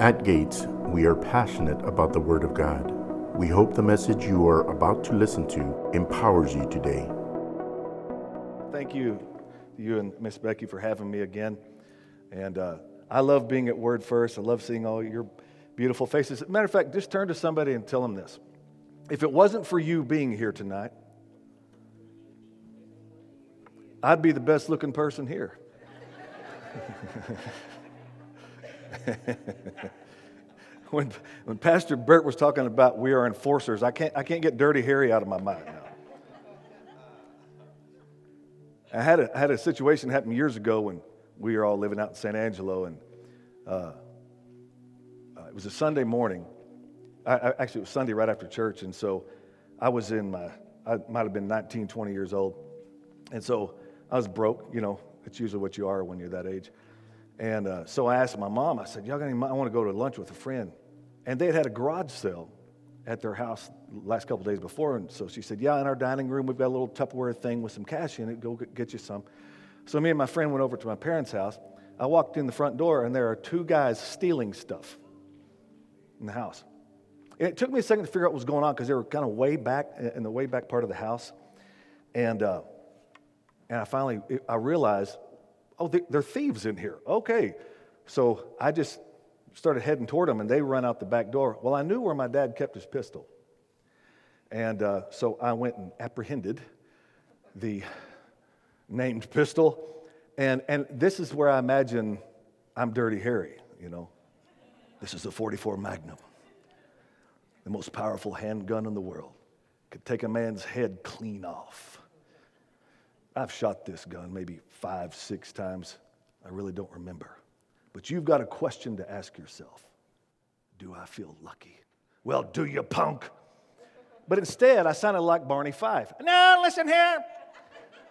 At Gates, we are passionate about the Word of God. We hope the message you are about to listen to empowers you today. Thank you, you and Miss Becky, for having me again. And uh, I love being at Word First. I love seeing all your beautiful faces. Matter of fact, just turn to somebody and tell them this. If it wasn't for you being here tonight, I'd be the best looking person here. when, when Pastor Bert was talking about we are enforcers, I can't, I can't get Dirty Harry out of my mind now. I had a, I had a situation happen years ago when we were all living out in San Angelo, and uh, uh, it was a Sunday morning. I, I, actually, it was Sunday right after church, and so I was in my, I might have been 19, 20 years old. And so I was broke, you know, it's usually what you are when you're that age. And uh, so I asked my mom, I said, Y'all got any money? I want to go to lunch with a friend. And they had had a garage sale at their house last couple days before. And so she said, Yeah, in our dining room, we've got a little Tupperware thing with some cash in it. Go get you some. So me and my friend went over to my parents' house. I walked in the front door, and there are two guys stealing stuff in the house. And it took me a second to figure out what was going on because they were kind of way back in the way back part of the house. And, uh, and I finally I realized Oh, they're thieves in here. Okay. So I just started heading toward them, and they run out the back door. Well, I knew where my dad kept his pistol. And uh, so I went and apprehended the named pistol. And, and this is where I imagine I'm Dirty Harry, you know. This is a 44 Magnum, the most powerful handgun in the world. Could take a man's head clean off. I've shot this gun maybe five, six times. I really don't remember. But you've got a question to ask yourself Do I feel lucky? Well, do you, punk? But instead, I sounded like Barney Fife. Now, listen here.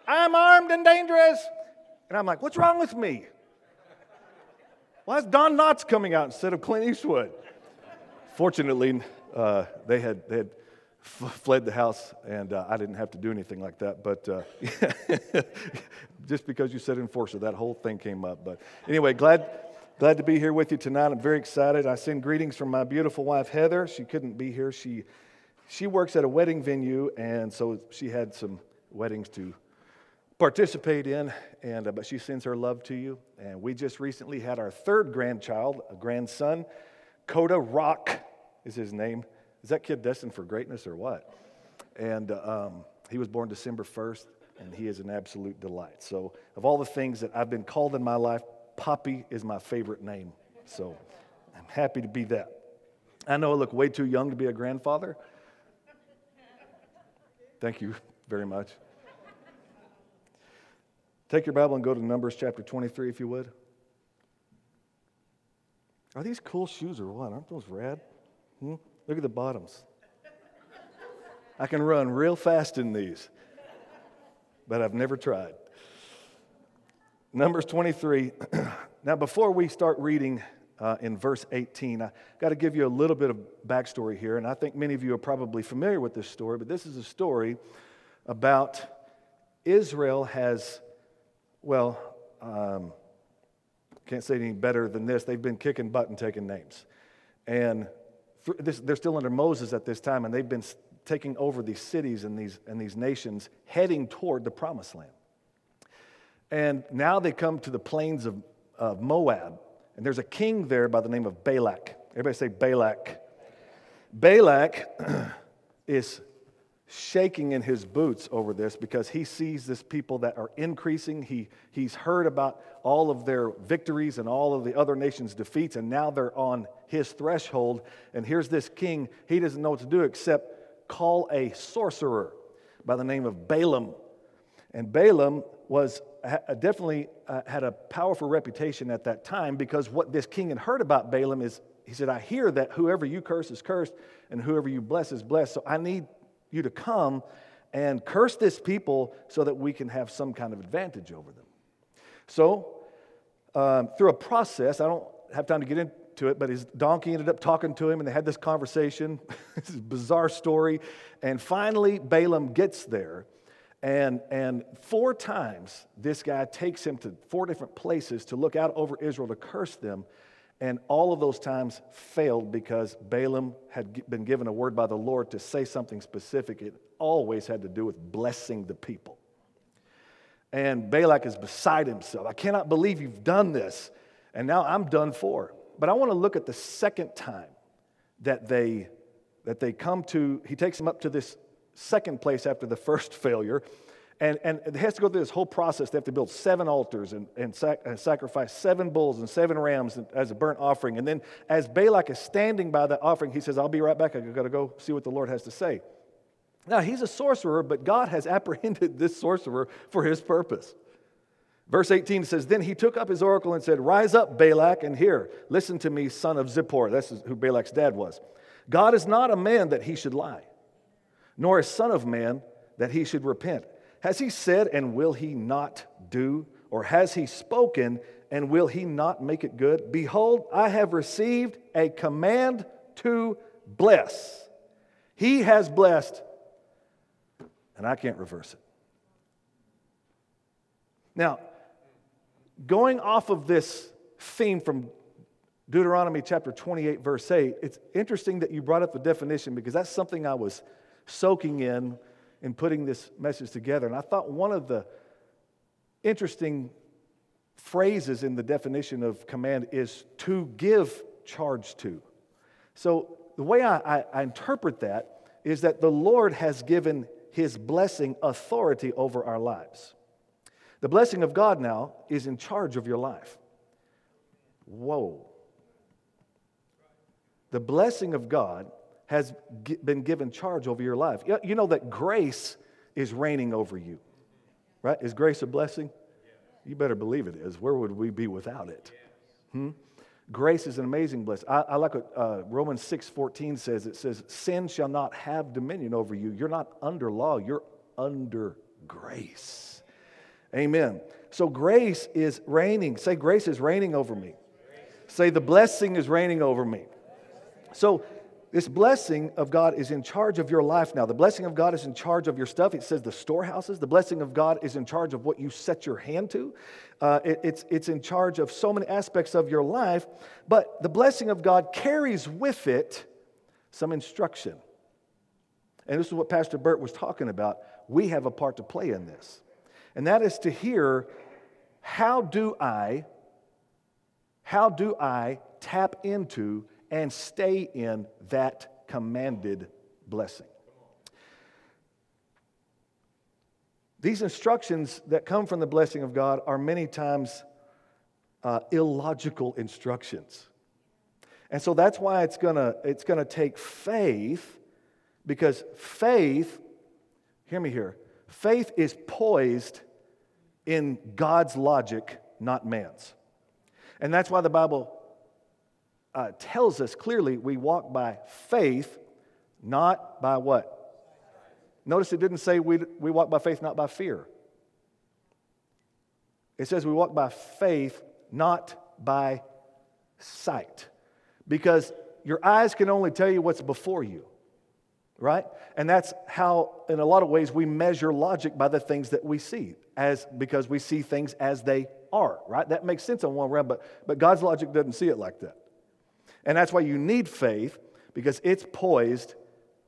I'm armed and dangerous. And I'm like, what's wrong with me? Why is Don Knotts coming out instead of Clint Eastwood? Fortunately, uh, they, had, they had fled the house, and uh, I didn't have to do anything like that. But uh, just because you said enforcer, that whole thing came up. But anyway, glad. Glad to be here with you tonight. I'm very excited. I send greetings from my beautiful wife, Heather. She couldn't be here. She, she works at a wedding venue, and so she had some weddings to participate in, and, uh, but she sends her love to you. And we just recently had our third grandchild, a grandson. Coda Rock is his name. Is that kid destined for greatness or what? And uh, um, he was born December 1st, and he is an absolute delight. So, of all the things that I've been called in my life, Poppy is my favorite name. So, I'm happy to be that. I know I look way too young to be a grandfather. Thank you very much. Take your Bible and go to Numbers chapter 23, if you would. Are these cool shoes or what? Aren't those rad? Hmm? Look at the bottoms. I can run real fast in these, but I've never tried. Numbers 23. now, before we start reading uh, in verse 18, I got to give you a little bit of backstory here, and I think many of you are probably familiar with this story, but this is a story about Israel has, well, um, can't say any better than this. They've been kicking butt and taking names. And this, they're still under Moses at this time, and they've been taking over these cities and these, and these nations heading toward the promised land. And now they come to the plains of, of Moab, and there's a king there by the name of Balak. Everybody say Balak. Balak is shaking in his boots over this because he sees this people that are increasing. He, he's heard about all of their victories and all of the other nations' defeats, and now they're on his threshold. And here's this king, he doesn't know what to do except call a sorcerer by the name of Balaam. And Balaam was definitely uh, had a powerful reputation at that time because what this king had heard about Balaam is he said, I hear that whoever you curse is cursed and whoever you bless is blessed. So I need you to come and curse this people so that we can have some kind of advantage over them. So, um, through a process, I don't have time to get into it, but his donkey ended up talking to him and they had this conversation. this is a bizarre story. And finally, Balaam gets there. And, and four times, this guy takes him to four different places to look out over Israel to curse them. And all of those times failed because Balaam had been given a word by the Lord to say something specific. It always had to do with blessing the people. And Balak is beside himself. I cannot believe you've done this. And now I'm done for. But I want to look at the second time that they that they come to, he takes them up to this second place after the first failure. And, and it has to go through this whole process. They have to build seven altars and, and, sac- and sacrifice seven bulls and seven rams as a burnt offering. And then, as Balak is standing by the offering, he says, I'll be right back. I've got to go see what the Lord has to say. Now, he's a sorcerer, but God has apprehended this sorcerer for his purpose. Verse 18 says, Then he took up his oracle and said, Rise up, Balak, and hear. Listen to me, son of Zippor. This is who Balak's dad was. God is not a man that he should lie, nor a son of man that he should repent. Has he said, and will he not do? Or has he spoken, and will he not make it good? Behold, I have received a command to bless. He has blessed, and I can't reverse it. Now, going off of this theme from Deuteronomy chapter 28, verse 8, it's interesting that you brought up the definition because that's something I was soaking in in putting this message together. And I thought one of the interesting phrases in the definition of command is to give charge to. So the way I, I, I interpret that is that the Lord has given his blessing authority over our lives. The blessing of God now is in charge of your life. Whoa. The blessing of God has been given charge over your life. You know that grace is reigning over you, right? Is grace a blessing? You better believe it is. Where would we be without it? Hmm? Grace is an amazing blessing. I, I like what uh, Romans 6 14 says. It says, Sin shall not have dominion over you. You're not under law, you're under grace. Amen. So grace is reigning. Say, grace is reigning over me. Say, the blessing is reigning over me. So, this blessing of God is in charge of your life now. The blessing of God is in charge of your stuff. It says the storehouses. The blessing of God is in charge of what you set your hand to. Uh, it, it's, it's in charge of so many aspects of your life. But the blessing of God carries with it some instruction. And this is what Pastor Burt was talking about. We have a part to play in this. And that is to hear how do I, how do I tap into and stay in that commanded blessing. These instructions that come from the blessing of God are many times uh, illogical instructions. And so that's why it's gonna, it's gonna take faith, because faith, hear me here, faith is poised in God's logic, not man's. And that's why the Bible uh, tells us clearly we walk by faith, not by what? Notice it didn't say we, we walk by faith, not by fear. It says we walk by faith, not by sight. Because your eyes can only tell you what's before you, right? And that's how, in a lot of ways, we measure logic by the things that we see, as because we see things as they are, right? That makes sense on one round, but, but God's logic doesn't see it like that. And that's why you need faith, because it's poised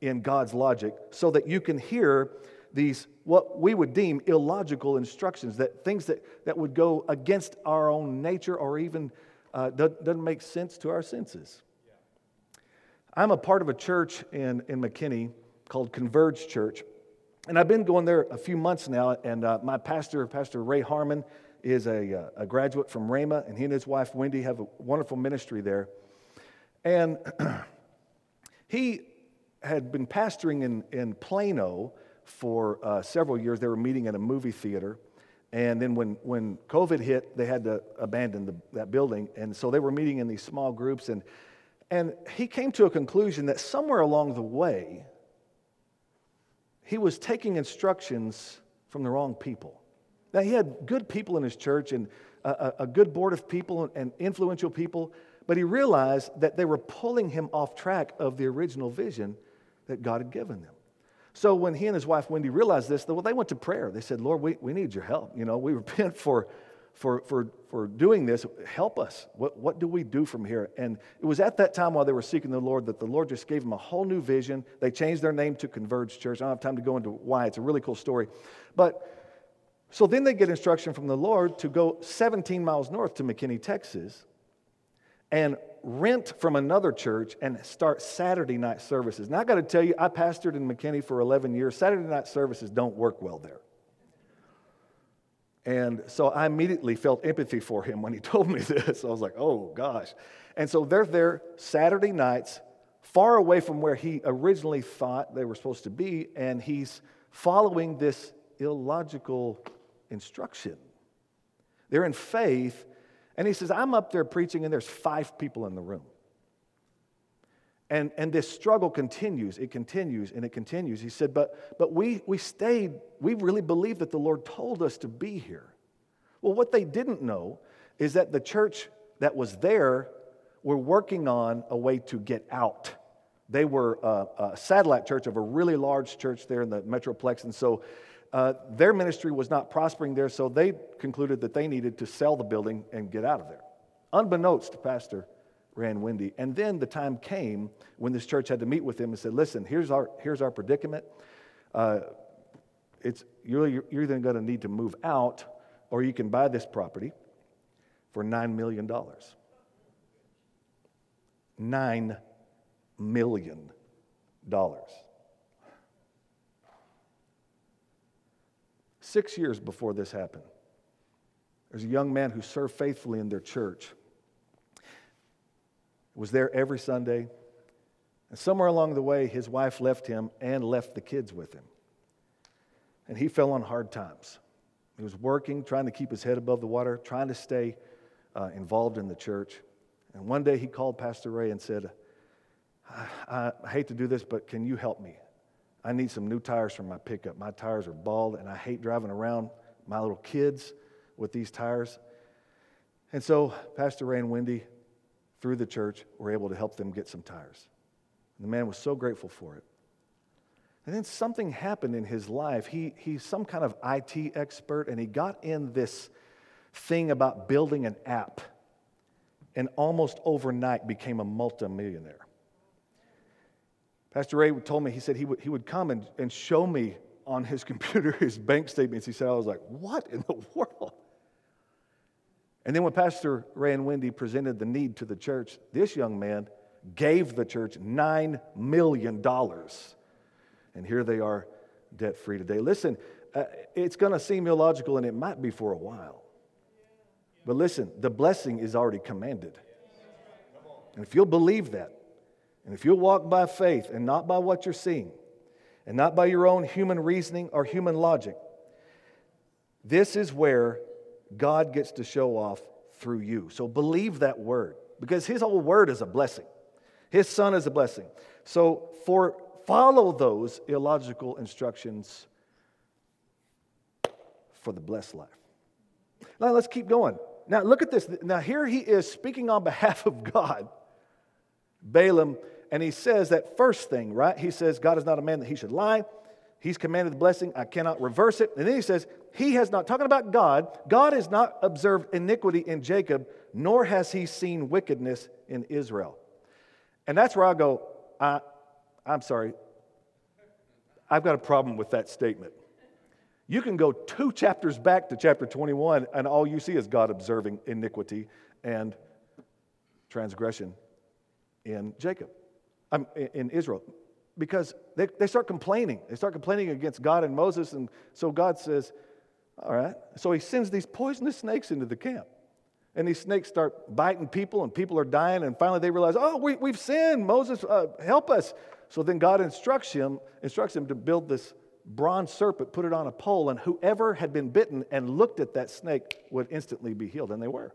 in God's logic so that you can hear these, what we would deem illogical instructions, that things that, that would go against our own nature or even uh, doesn't make sense to our senses. I'm a part of a church in, in McKinney called Converge Church. And I've been going there a few months now, and uh, my pastor, Pastor Ray Harmon, is a, uh, a graduate from Rhema, and he and his wife Wendy have a wonderful ministry there. And he had been pastoring in, in Plano for uh, several years. They were meeting at a movie theater. And then when, when COVID hit, they had to abandon the, that building. And so they were meeting in these small groups. And, and he came to a conclusion that somewhere along the way, he was taking instructions from the wrong people. Now, he had good people in his church and a, a good board of people and influential people, but he realized that they were pulling him off track of the original vision that God had given them. So when he and his wife Wendy realized this, well, they went to prayer. They said, Lord, we, we need your help. You know, we repent for, for, for, for doing this. Help us. What, what do we do from here? And it was at that time while they were seeking the Lord that the Lord just gave them a whole new vision. They changed their name to Converge Church. I don't have time to go into why. It's a really cool story. But so then they get instruction from the Lord to go 17 miles north to McKinney, Texas, and rent from another church and start Saturday night services. Now, I got to tell you, I pastored in McKinney for 11 years. Saturday night services don't work well there. And so I immediately felt empathy for him when he told me this. I was like, oh gosh. And so they're there Saturday nights, far away from where he originally thought they were supposed to be, and he's following this illogical instruction. They're in faith, and he says, I'm up there preaching, and there's five people in the room. And, and this struggle continues, it continues, and it continues. He said, But, but we, we stayed, we really believed that the Lord told us to be here. Well, what they didn't know is that the church that was there were working on a way to get out. They were a, a satellite church of a really large church there in the Metroplex, and so uh, their ministry was not prospering there, so they concluded that they needed to sell the building and get out of there. Unbeknownst to Pastor Ray and Wendy. And then the time came when this church had to meet with him and said, Listen, here's our, here's our predicament. Uh, it's, you're, you're either going to need to move out or you can buy this property for $9 million. $9 million. Six years before this happened, there's a young man who served faithfully in their church was there every Sunday. And somewhere along the way, his wife left him and left the kids with him. And he fell on hard times. He was working, trying to keep his head above the water, trying to stay uh, involved in the church. And one day he called Pastor Ray and said, I, I hate to do this, but can you help me? I need some new tires for my pickup. My tires are bald, and I hate driving around my little kids with these tires. And so Pastor Ray and Wendy through the church, were able to help them get some tires. And the man was so grateful for it. And then something happened in his life. He, he's some kind of IT expert, and he got in this thing about building an app, and almost overnight became a multimillionaire. Pastor Ray told me, he said he would, he would come and, and show me on his computer his bank statements. He said, I was like, what in the world? And then when Pastor Ray and Wendy presented the need to the church, this young man gave the church $9 million. And here they are debt free today. Listen, uh, it's going to seem illogical and it might be for a while. But listen, the blessing is already commanded. And if you'll believe that, and if you'll walk by faith and not by what you're seeing, and not by your own human reasoning or human logic, this is where God gets to show off through you. So believe that word because his whole word is a blessing. His son is a blessing. So for follow those illogical instructions for the blessed life. Now let's keep going. Now look at this. Now here he is speaking on behalf of God. Balaam and he says that first thing, right? He says God is not a man that he should lie. He's commanded the blessing. I cannot reverse it. And then he says, He has not, talking about God, God has not observed iniquity in Jacob, nor has he seen wickedness in Israel. And that's where I go, I, I'm sorry, I've got a problem with that statement. You can go two chapters back to chapter 21, and all you see is God observing iniquity and transgression in Jacob, um, in Israel because they, they start complaining. They start complaining against God and Moses. And so God says, All right. So he sends these poisonous snakes into the camp. And these snakes start biting people, and people are dying. And finally, they realize, Oh, we, we've sinned. Moses, uh, help us. So then God instructs him, instructs him to build this bronze serpent, put it on a pole, and whoever had been bitten and looked at that snake would instantly be healed. And they were.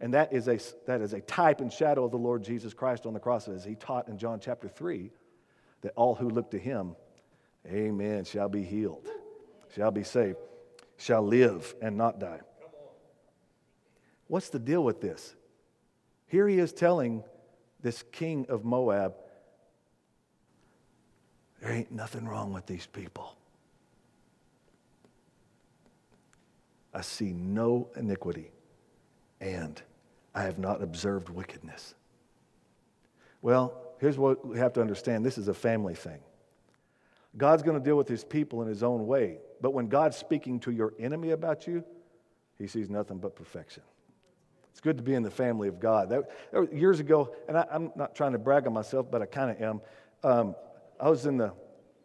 And that is a, that is a type and shadow of the Lord Jesus Christ on the cross, as he taught in John chapter 3 that all who look to him, amen, shall be healed, shall be saved, shall live and not die. What's the deal with this? Here he is telling this king of Moab, there ain't nothing wrong with these people. I see no iniquity, and I have not observed wickedness. Well, here's what we have to understand this is a family thing. God's going to deal with his people in his own way, but when God's speaking to your enemy about you, he sees nothing but perfection. It's good to be in the family of God. That, years ago, and I, am not trying to brag on myself, but I kind of am. Um, I was in the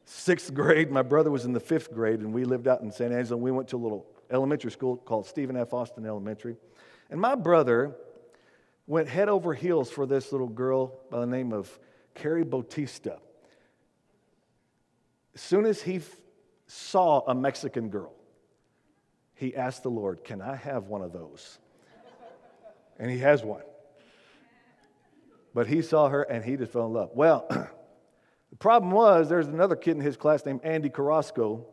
sixth grade. My brother was in the fifth grade, and we lived out in San Angelo. We went to a little elementary school called Stephen F. Austin Elementary. And my brother went head over heels for this little girl by the name of Carrie Bautista. As soon as he f- saw a Mexican girl, he asked the Lord, Can I have one of those? And he has one. But he saw her and he just fell in love. Well, the problem was there's another kid in his class named Andy Carrasco,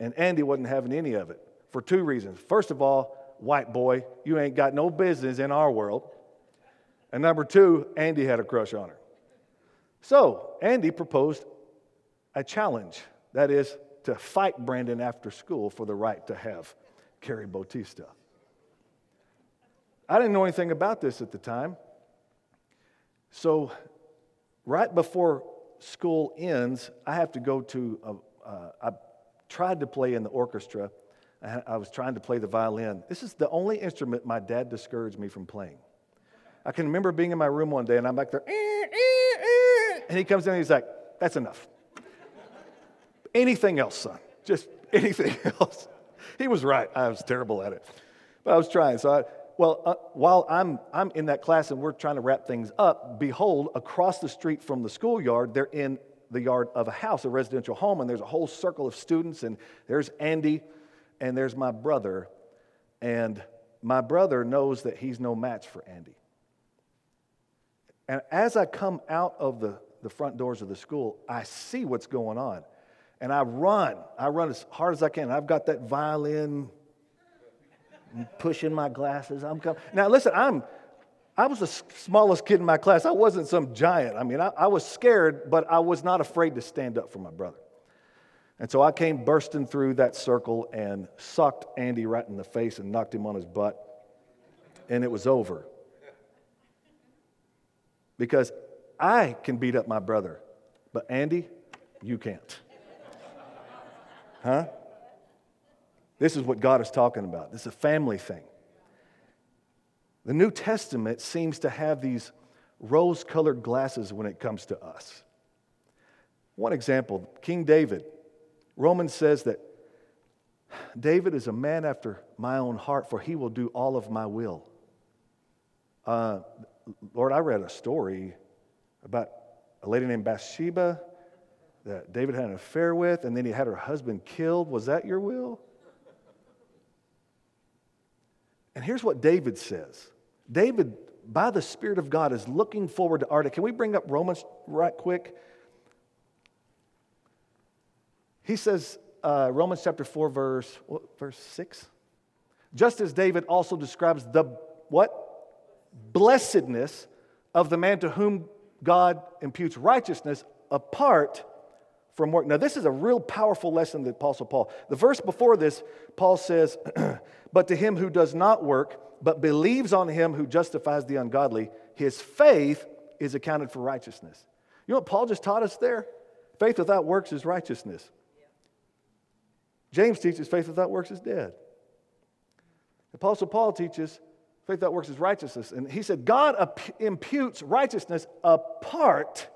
and Andy wasn't having any of it for two reasons. First of all, white boy, you ain't got no business in our world. And number two, Andy had a crush on her. So Andy proposed a challenge that is, to fight Brandon after school for the right to have Carrie Bautista. I didn't know anything about this at the time. So, right before school ends, I have to go to, a, uh, I tried to play in the orchestra. I was trying to play the violin. This is the only instrument my dad discouraged me from playing. I can remember being in my room one day and I'm back there, eh, eh, eh, and he comes in and he's like, That's enough. anything else, son. Just anything else. He was right. I was terrible at it. But I was trying. So I, well, uh, while I'm, I'm in that class and we're trying to wrap things up, behold, across the street from the schoolyard, they're in the yard of a house, a residential home, and there's a whole circle of students, and there's Andy, and there's my brother, and my brother knows that he's no match for Andy. And as I come out of the, the front doors of the school, I see what's going on. And I run. I run as hard as I can. I've got that violin pushing my glasses. I'm coming. Now, listen, I'm, I was the smallest kid in my class. I wasn't some giant. I mean, I, I was scared, but I was not afraid to stand up for my brother. And so I came bursting through that circle and sucked Andy right in the face and knocked him on his butt. And it was over. Because I can beat up my brother, but Andy, you can't. Huh? This is what God is talking about. This is a family thing. The New Testament seems to have these rose colored glasses when it comes to us. One example King David. Romans says that David is a man after my own heart, for he will do all of my will. Uh, Lord, I read a story about a lady named Bathsheba that David had an affair with, and then he had her husband killed. Was that your will? And here's what David says David, by the Spirit of God, is looking forward to Arctic. Can we bring up Romans right quick? He says, uh, Romans chapter 4, verse, what, verse 6? Just as David also describes the what? Blessedness of the man to whom God imputes righteousness apart from work. Now, this is a real powerful lesson that Apostle Paul. The verse before this, Paul says, But to him who does not work, but believes on him who justifies the ungodly, his faith is accounted for righteousness. You know what Paul just taught us there? Faith without works is righteousness. James teaches faith without works is dead. Apostle Paul teaches faith without works is righteousness. And he said, God imputes righteousness apart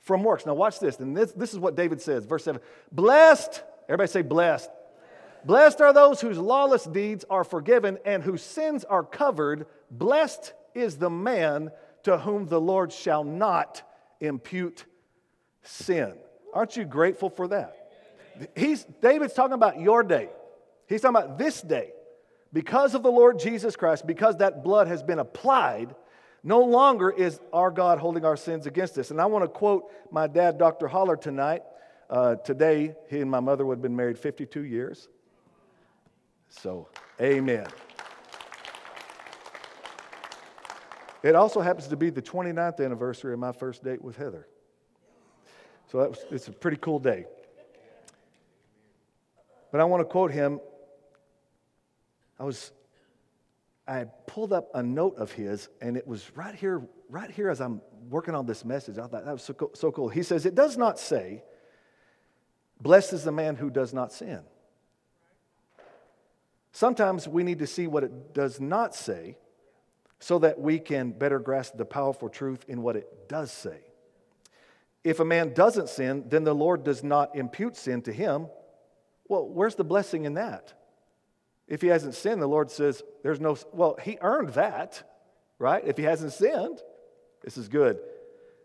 from works. Now, watch this. And this, this is what David says, verse 7. Blessed, everybody say blessed. Blessed are those whose lawless deeds are forgiven and whose sins are covered. Blessed is the man to whom the Lord shall not impute sin. Aren't you grateful for that? He's, David's talking about your day. He's talking about this day. Because of the Lord Jesus Christ, because that blood has been applied, no longer is our God holding our sins against us. And I want to quote my dad, Dr. Hollar, tonight. Uh, today, he and my mother would have been married 52 years. So, amen. It also happens to be the 29th anniversary of my first date with Heather. So that was, it's a pretty cool day. But I want to quote him I was, I pulled up a note of his, and it was right here, right here as I'm working on this message. I thought that was so cool. So cool. He says, It does not say, Blessed is the man who does not sin. Sometimes we need to see what it does not say so that we can better grasp the powerful truth in what it does say. If a man doesn't sin, then the Lord does not impute sin to him. Well, where's the blessing in that? If he hasn't sinned, the Lord says, there's no, well, he earned that, right? If he hasn't sinned, this is good.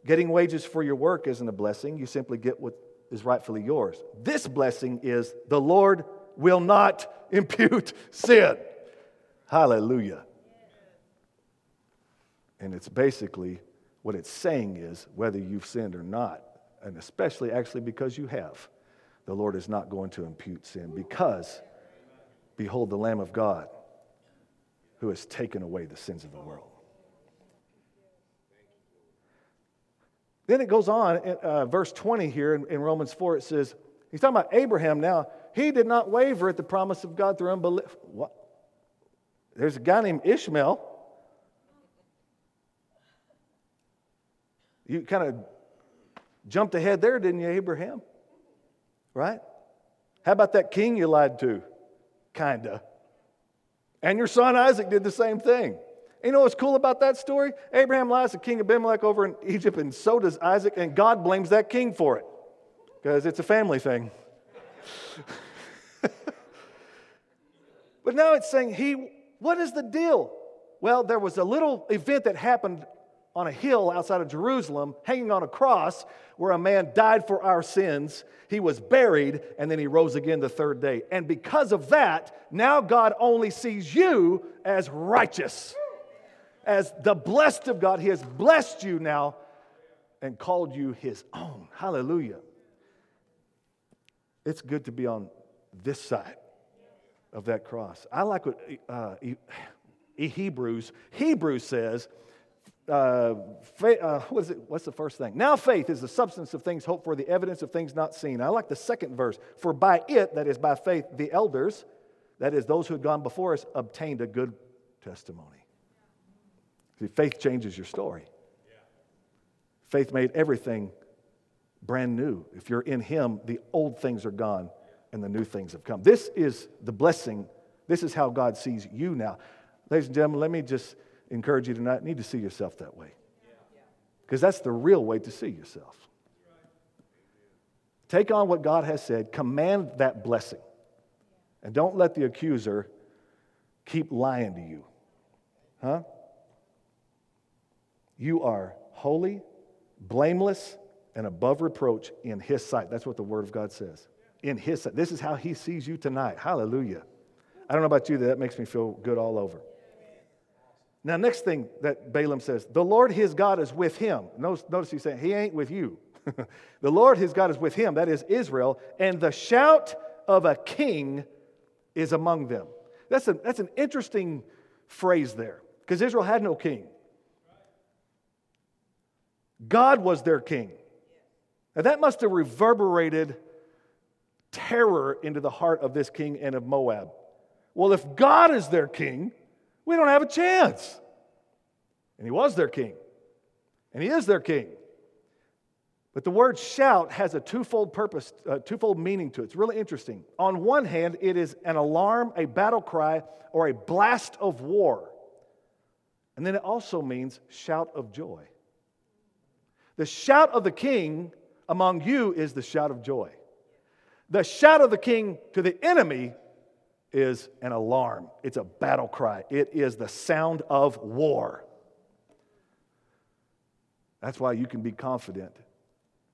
Getting wages for your work isn't a blessing. You simply get what is rightfully yours. This blessing is the Lord will not impute sin. Hallelujah. And it's basically what it's saying is whether you've sinned or not, and especially actually because you have, the Lord is not going to impute sin because, behold, the Lamb of God who has taken away the sins of the world. Then it goes on, in, uh, verse 20 here in, in Romans 4, it says, he's talking about Abraham now. He did not waver at the promise of God through unbelief. What? There's a guy named Ishmael. You kind of jumped ahead there, didn't you, Abraham? Right? How about that king you lied to? Kinda. And your son Isaac did the same thing. And you know what's cool about that story? Abraham lies to King Abimelech over in Egypt, and so does Isaac, and God blames that king for it because it's a family thing. but now it's saying, he, what is the deal? Well, there was a little event that happened on a hill outside of Jerusalem, hanging on a cross, where a man died for our sins. He was buried, and then he rose again the third day. And because of that, now God only sees you as righteous, as the blessed of God. He has blessed you now and called you his own. Hallelujah. It's good to be on this side of that cross. I like what uh, Hebrews Hebrews says. Uh, uh, what is it? What's the first thing? Now faith is the substance of things hoped for, the evidence of things not seen. I like the second verse. For by it, that is by faith, the elders, that is those who had gone before us, obtained a good testimony. See, faith changes your story. Faith made everything brand new. If you're in Him, the old things are gone and the new things have come. This is the blessing. This is how God sees you now. Ladies and gentlemen, let me just encourage you tonight need to see yourself that way. Because that's the real way to see yourself. Take on what God has said, command that blessing, and don't let the accuser keep lying to you. Huh? You are holy, blameless, and above reproach in his sight. That's what the word of God says. In his sight. This is how he sees you tonight. Hallelujah. I don't know about you, that makes me feel good all over. Now, next thing that Balaam says, the Lord his God is with him. Notice, notice he's saying, he ain't with you. the Lord his God is with him, that is Israel, and the shout of a king is among them. That's, a, that's an interesting phrase there, because Israel had no king. God was their king. Now, that must have reverberated terror into the heart of this king and of Moab. Well, if God is their king, we don't have a chance. And he was their king, and he is their king. But the word shout has a twofold purpose, uh, twofold meaning to it. It's really interesting. On one hand, it is an alarm, a battle cry, or a blast of war. And then it also means shout of joy. The shout of the king among you is the shout of joy. The shout of the king to the enemy is an alarm, it's a battle cry, it is the sound of war. That's why you can be confident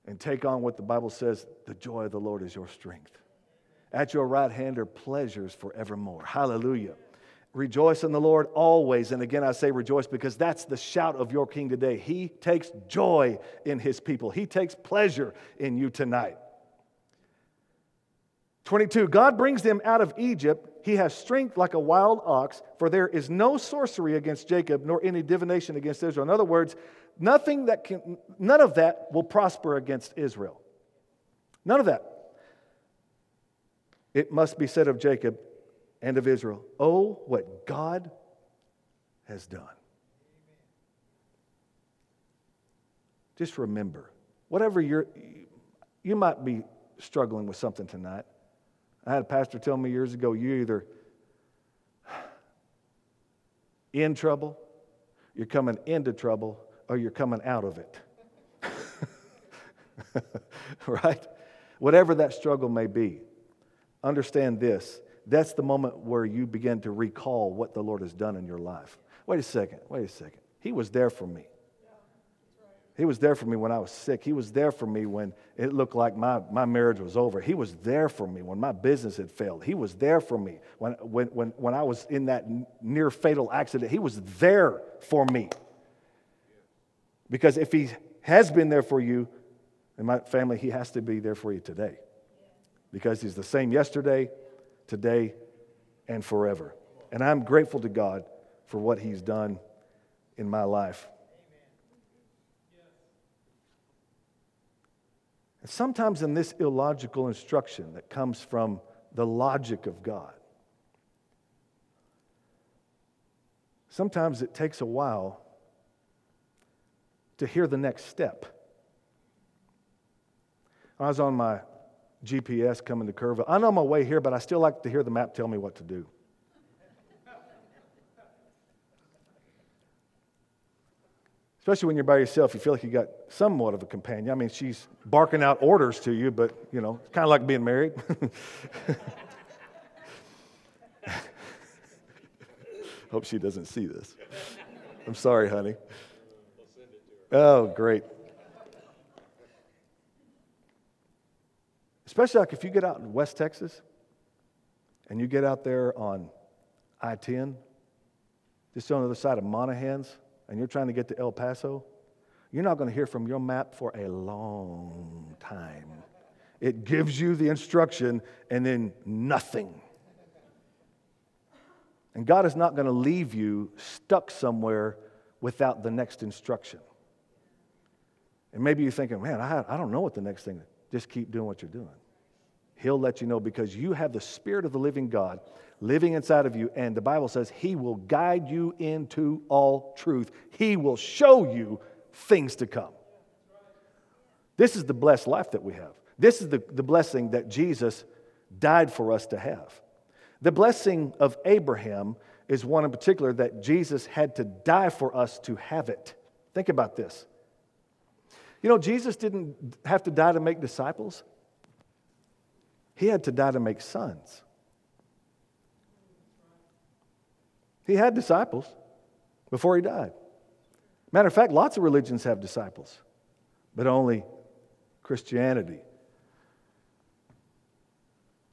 and take on what the Bible says the joy of the Lord is your strength. At your right hand are pleasures forevermore. Hallelujah. Rejoice in the Lord always. And again, I say rejoice because that's the shout of your King today. He takes joy in his people, he takes pleasure in you tonight. 22 God brings them out of Egypt. He has strength like a wild ox, for there is no sorcery against Jacob, nor any divination against Israel. In other words, nothing that can, none of that will prosper against Israel. None of that. It must be said of Jacob, and of Israel. Oh, what God has done. Just remember, whatever you're, you might be struggling with something tonight. I had a pastor tell me years ago you're either in trouble, you're coming into trouble, or you're coming out of it. right? Whatever that struggle may be, understand this. That's the moment where you begin to recall what the Lord has done in your life. Wait a second, wait a second. He was there for me. He was there for me when I was sick. He was there for me when it looked like my, my marriage was over. He was there for me when my business had failed. He was there for me when, when, when, when I was in that near fatal accident. He was there for me. Because if He has been there for you, in my family, He has to be there for you today. Because He's the same yesterday, today, and forever. And I'm grateful to God for what He's done in my life. Sometimes in this illogical instruction that comes from the logic of God, sometimes it takes a while to hear the next step. I was on my GPS coming to Kerrville. I know my way here, but I still like to hear the map tell me what to do. Especially when you're by yourself, you feel like you got somewhat of a companion. I mean, she's barking out orders to you, but you know, it's kind of like being married. Hope she doesn't see this. I'm sorry, honey. Oh, great. Especially like if you get out in West Texas and you get out there on I 10, just on the other side of Monahans and you're trying to get to El Paso, you're not going to hear from your map for a long time. It gives you the instruction and then nothing. And God is not going to leave you stuck somewhere without the next instruction. And maybe you're thinking, man, I, I don't know what the next thing is. Just keep doing what you're doing. He'll let you know because you have the Spirit of the living God living inside of you. And the Bible says He will guide you into all truth, He will show you things to come. This is the blessed life that we have. This is the, the blessing that Jesus died for us to have. The blessing of Abraham is one in particular that Jesus had to die for us to have it. Think about this. You know, Jesus didn't have to die to make disciples, he had to die to make sons. He had disciples before he died. Matter of fact, lots of religions have disciples, but only Christianity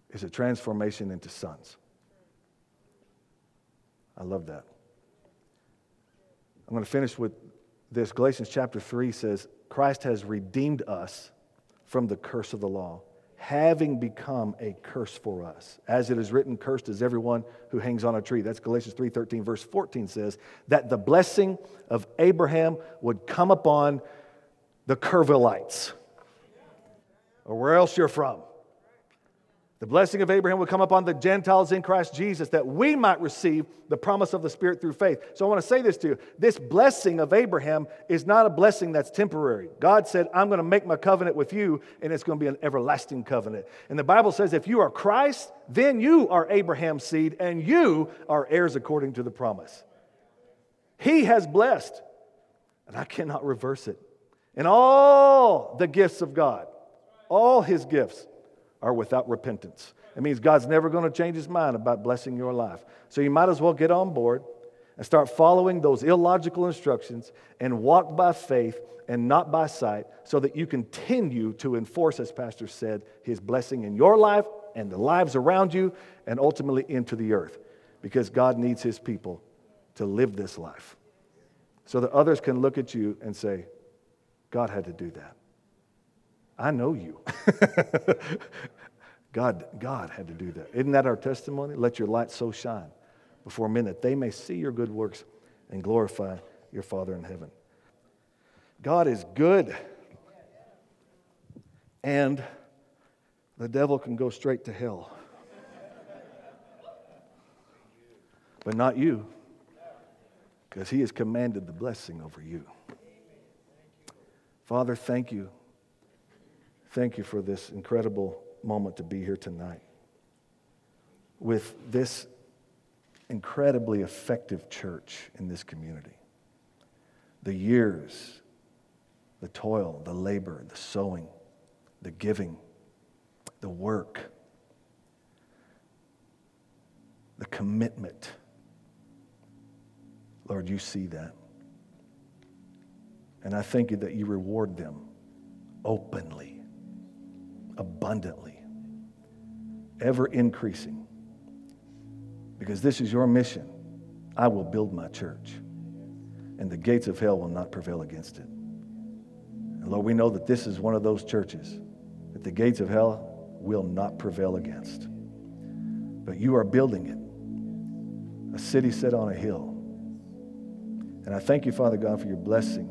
is a transformation into sons. I love that. I'm going to finish with this. Galatians chapter 3 says, Christ has redeemed us from the curse of the law having become a curse for us. As it is written, cursed is everyone who hangs on a tree. That's Galatians 3:13 verse 14 says that the blessing of Abraham would come upon the Kerrvillites or where else you're from. The blessing of Abraham would come upon the Gentiles in Christ Jesus that we might receive the promise of the Spirit through faith. So I want to say this to you. This blessing of Abraham is not a blessing that's temporary. God said, I'm going to make my covenant with you, and it's going to be an everlasting covenant. And the Bible says, if you are Christ, then you are Abraham's seed, and you are heirs according to the promise. He has blessed, and I cannot reverse it. And all the gifts of God, all his gifts, are without repentance. It means God's never going to change his mind about blessing your life. So you might as well get on board and start following those illogical instructions and walk by faith and not by sight so that you continue to enforce, as Pastor said, his blessing in your life and the lives around you and ultimately into the earth because God needs his people to live this life so that others can look at you and say, God had to do that. I know you. God, God had to do that. Isn't that our testimony? Let your light so shine before men that they may see your good works and glorify your Father in heaven. God is good. And the devil can go straight to hell. but not you, because He has commanded the blessing over you. Father, thank you. Thank you for this incredible moment to be here tonight with this incredibly effective church in this community. The years, the toil, the labor, the sowing, the giving, the work, the commitment. Lord, you see that. And I thank you that you reward them openly, abundantly, ever increasing. Because this is your mission. I will build my church, and the gates of hell will not prevail against it. And Lord, we know that this is one of those churches that the gates of hell will not prevail against. But you are building it, a city set on a hill. And I thank you, Father God, for your blessing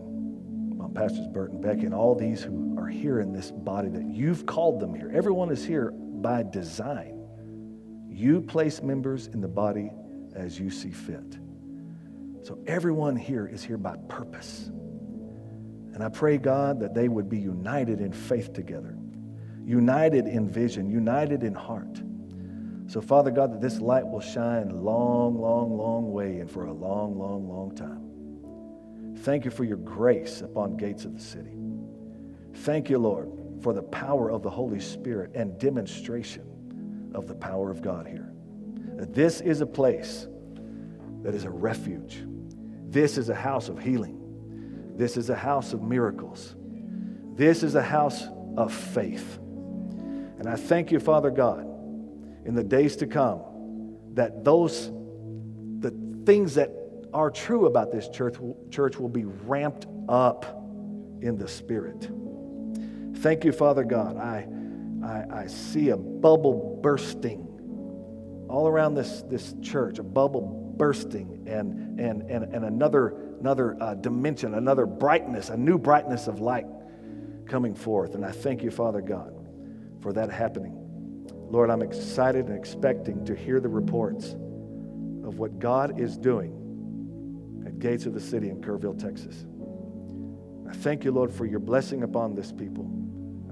on Pastors Burton Beck and all these who are here in this body that you've called them here. Everyone is here by design. You place members in the body as you see fit. So everyone here is here by purpose. And I pray, God, that they would be united in faith together, united in vision, united in heart. So, Father God, that this light will shine long, long, long way and for a long, long, long time. Thank you for your grace upon gates of the city. Thank you, Lord, for the power of the Holy Spirit and demonstration of the power of God here. This is a place that is a refuge. This is a house of healing. This is a house of miracles. This is a house of faith. And I thank you, Father God, in the days to come, that those, the things that are true about this church, church will be ramped up in the Spirit. Thank you, Father God. I I, I see a bubble bursting all around this, this church, a bubble bursting and, and, and, and another, another uh, dimension, another brightness, a new brightness of light coming forth. And I thank you, Father God, for that happening. Lord, I'm excited and expecting to hear the reports of what God is doing at Gates of the City in Kerrville, Texas. I thank you, Lord, for your blessing upon this people.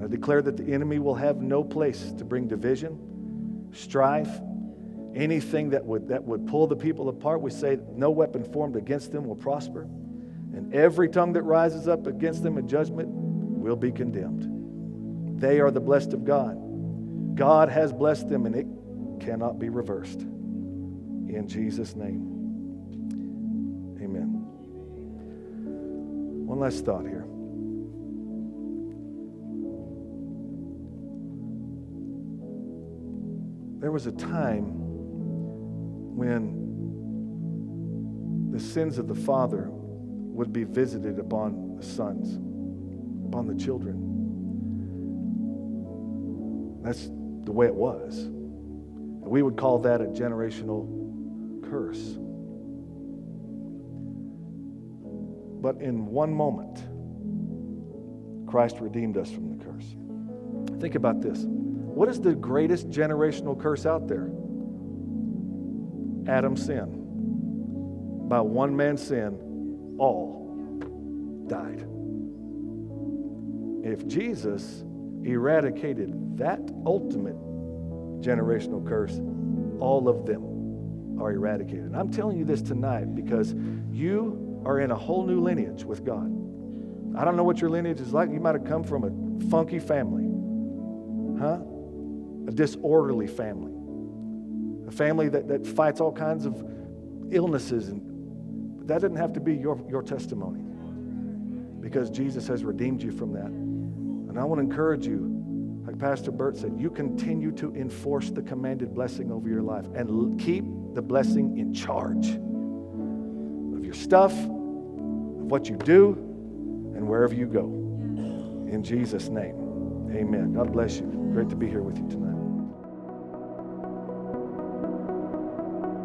I declare that the enemy will have no place to bring division, strife, anything that would, that would pull the people apart. We say, No weapon formed against them will prosper, and every tongue that rises up against them in judgment will be condemned. They are the blessed of God. God has blessed them, and it cannot be reversed. In Jesus' name, amen. One last thought here. There was a time when the sins of the father would be visited upon the sons, upon the children. That's the way it was. And we would call that a generational curse. But in one moment, Christ redeemed us from the curse. Think about this. What is the greatest generational curse out there? Adam's sin. By one man's sin, all died. If Jesus eradicated that ultimate generational curse, all of them are eradicated. And I'm telling you this tonight because you are in a whole new lineage with God. I don't know what your lineage is like. You might have come from a funky family. Huh? A disorderly family, a family that, that fights all kinds of illnesses. And that doesn't have to be your, your testimony because Jesus has redeemed you from that. And I want to encourage you, like Pastor Bert said, you continue to enforce the commanded blessing over your life and keep the blessing in charge of your stuff, of what you do, and wherever you go. In Jesus' name, amen. God bless you. Great to be here with you tonight.